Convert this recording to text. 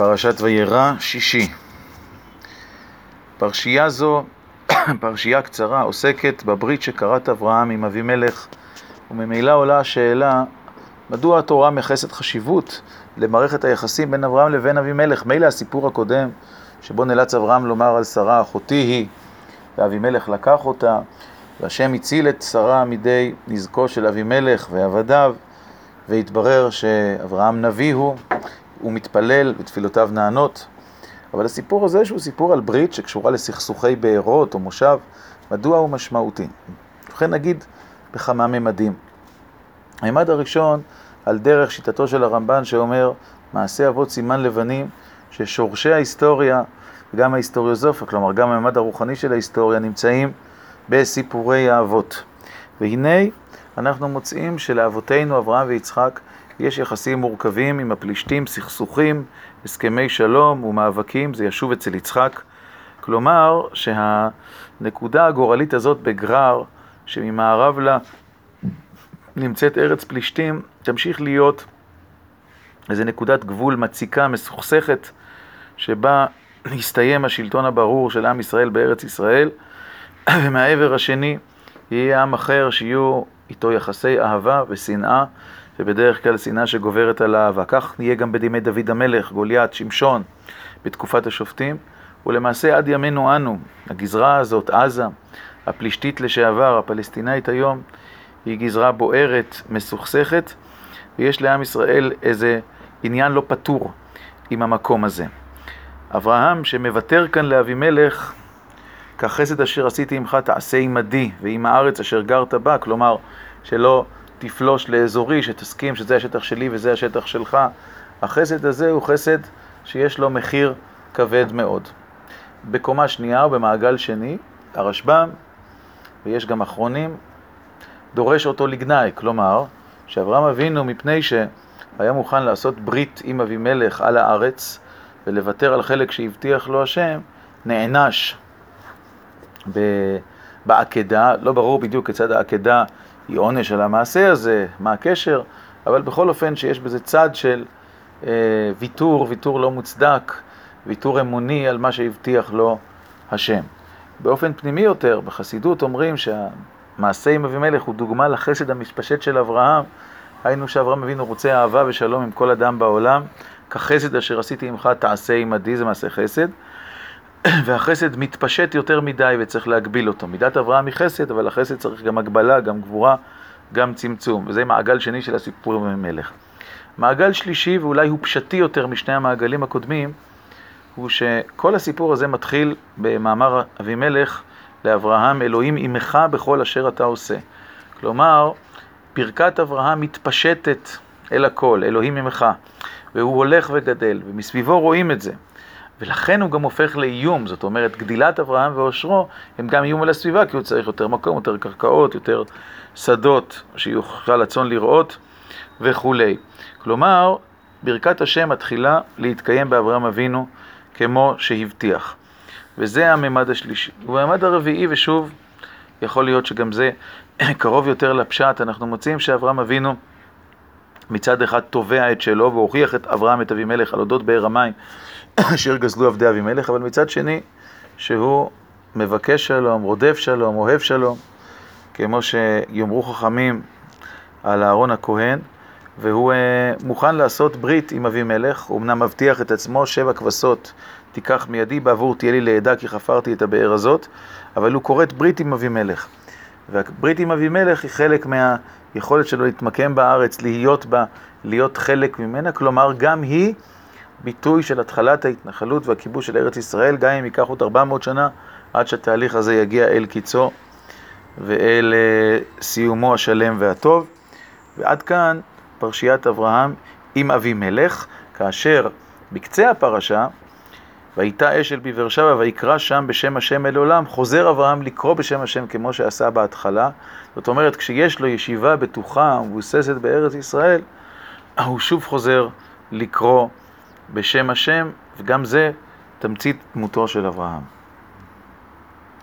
פרשת וירא שישי. פרשייה זו, פרשייה קצרה, עוסקת בברית שכרת אברהם עם אבימלך, וממילא עולה השאלה, מדוע התורה מייחסת חשיבות למערכת היחסים בין אברהם לבין אבימלך? מילא הסיפור הקודם, שבו נאלץ אברהם לומר על שרה, אחותי היא, ואבימלך לקח אותה, והשם הציל את שרה מידי נזקו של אבימלך ועבדיו, והתברר שאברהם נביא הוא, הוא מתפלל ותפילותיו נענות. אבל הסיפור הזה שהוא סיפור על ברית שקשורה לסכסוכי בארות או מושב, מדוע הוא משמעותי? ובכן נגיד בכמה ממדים. הממד הראשון, על דרך שיטתו של הרמב"ן שאומר מעשה אבות סימן לבנים, ששורשי ההיסטוריה וגם ההיסטוריוזופיה, כלומר גם הממד הרוחני של ההיסטוריה, נמצאים בסיפורי האבות. והנה אנחנו מוצאים שלאבותינו אברהם ויצחק יש יחסים מורכבים עם הפלישתים, סכסוכים, הסכמי שלום ומאבקים, זה ישוב אצל יצחק. כלומר שהנקודה הגורלית הזאת בגרר, שממערב לה נמצאת ארץ פלישתים, תמשיך להיות איזו נקודת גבול מציקה, מסוכסכת, שבה יסתיים השלטון הברור של עם ישראל בארץ ישראל, ומהעבר השני יהיה עם אחר שיהיו איתו יחסי אהבה ושנאה, ובדרך כלל שנאה שגוברת על אהבה. כך יהיה גם בדימי דוד המלך, גוליית, שמשון, בתקופת השופטים, ולמעשה עד ימינו אנו, הגזרה הזאת, עזה, הפלישתית לשעבר, הפלסטינאית היום, היא גזרה בוערת, מסוכסכת, ויש לעם ישראל איזה עניין לא פתור עם המקום הזה. אברהם שמוותר כאן לאבימלך, כחסד אשר עשיתי עמך תעשה עמדי ועם הארץ אשר גרת בה, כלומר שלא תפלוש לאזורי, שתסכים שזה השטח שלי וזה השטח שלך. החסד הזה הוא חסד שיש לו מחיר כבד מאוד. בקומה שנייה או במעגל שני, הרשב"ם, ויש גם אחרונים, דורש אותו לגנאי, כלומר, שאברהם אבינו מפני שהיה מוכן לעשות ברית עם אבימלך על הארץ ולוותר על חלק שהבטיח לו השם, נענש בעקדה, לא ברור בדיוק כיצד העקדה היא עונש על המעשה הזה, מה הקשר, אבל בכל אופן שיש בזה צד של אה, ויתור, ויתור לא מוצדק, ויתור אמוני על מה שהבטיח לו השם. באופן פנימי יותר, בחסידות אומרים שהמעשה עם אבימלך הוא דוגמה לחסד המתפשט של אברהם, היינו שאברהם אבינו רוצה אהבה ושלום עם כל אדם בעולם, כחסד אשר עשיתי עמך תעשה עמדי, זה מעשה חסד. והחסד מתפשט יותר מדי וצריך להגביל אותו. מידת אברהם היא חסד, אבל החסד צריך גם הגבלה, גם גבורה, גם צמצום. וזה מעגל שני של הסיפור עם המלך. מעגל שלישי, ואולי הוא פשטי יותר משני המעגלים הקודמים, הוא שכל הסיפור הזה מתחיל במאמר אבימלך לאברהם, אלוהים עמך בכל אשר אתה עושה. כלומר, ברכת אברהם מתפשטת אל הכל, אלוהים עמך, והוא הולך וגדל, ומסביבו רואים את זה. ולכן הוא גם הופך לאיום, זאת אומרת, גדילת אברהם ואושרו הם גם איום על הסביבה, כי הוא צריך יותר מקום, יותר קרקעות, יותר שדות שיוכל הצאן לראות וכולי. כלומר, ברכת השם מתחילה להתקיים באברהם אבינו כמו שהבטיח. וזה הממד השלישי. ובממד הרביעי, ושוב, יכול להיות שגם זה קרוב יותר לפשט, אנחנו מוצאים שאברהם אבינו מצד אחד תובע את שלו והוכיח את אברהם את אבימלך על אודות באר המים אשר גזלו עבדי אבימלך, אבל מצד שני שהוא מבקש שלום, רודף שלום, אוהב שלום, כמו שיאמרו חכמים על אהרון הכהן, והוא uh, מוכן לעשות ברית עם אבימלך, הוא אמנם מבטיח את עצמו שבע כבשות תיקח מידי בעבור תהיה לי לעדה כי חפרתי את הבאר הזאת, אבל הוא כורת ברית עם אבימלך. והברית עם אבימלך היא חלק מהיכולת שלו להתמקם בארץ, להיות בה, להיות חלק ממנה, כלומר גם היא ביטוי של התחלת ההתנחלות והכיבוש של ארץ ישראל, גם אם ייקח עוד 400 שנה עד שהתהליך הזה יגיע אל קיצו ואל uh, סיומו השלם והטוב. ועד כאן פרשיית אברהם עם אבימלך, כאשר בקצה הפרשה, ויתה אשל בבאר שבע ויקרא שם בשם השם אל עולם, חוזר אברהם לקרוא בשם השם כמו שעשה בהתחלה. זאת אומרת, כשיש לו ישיבה בטוחה ומבוססת בארץ ישראל, הוא שוב חוזר לקרוא בשם השם, וגם זה תמצית דמותו של אברהם.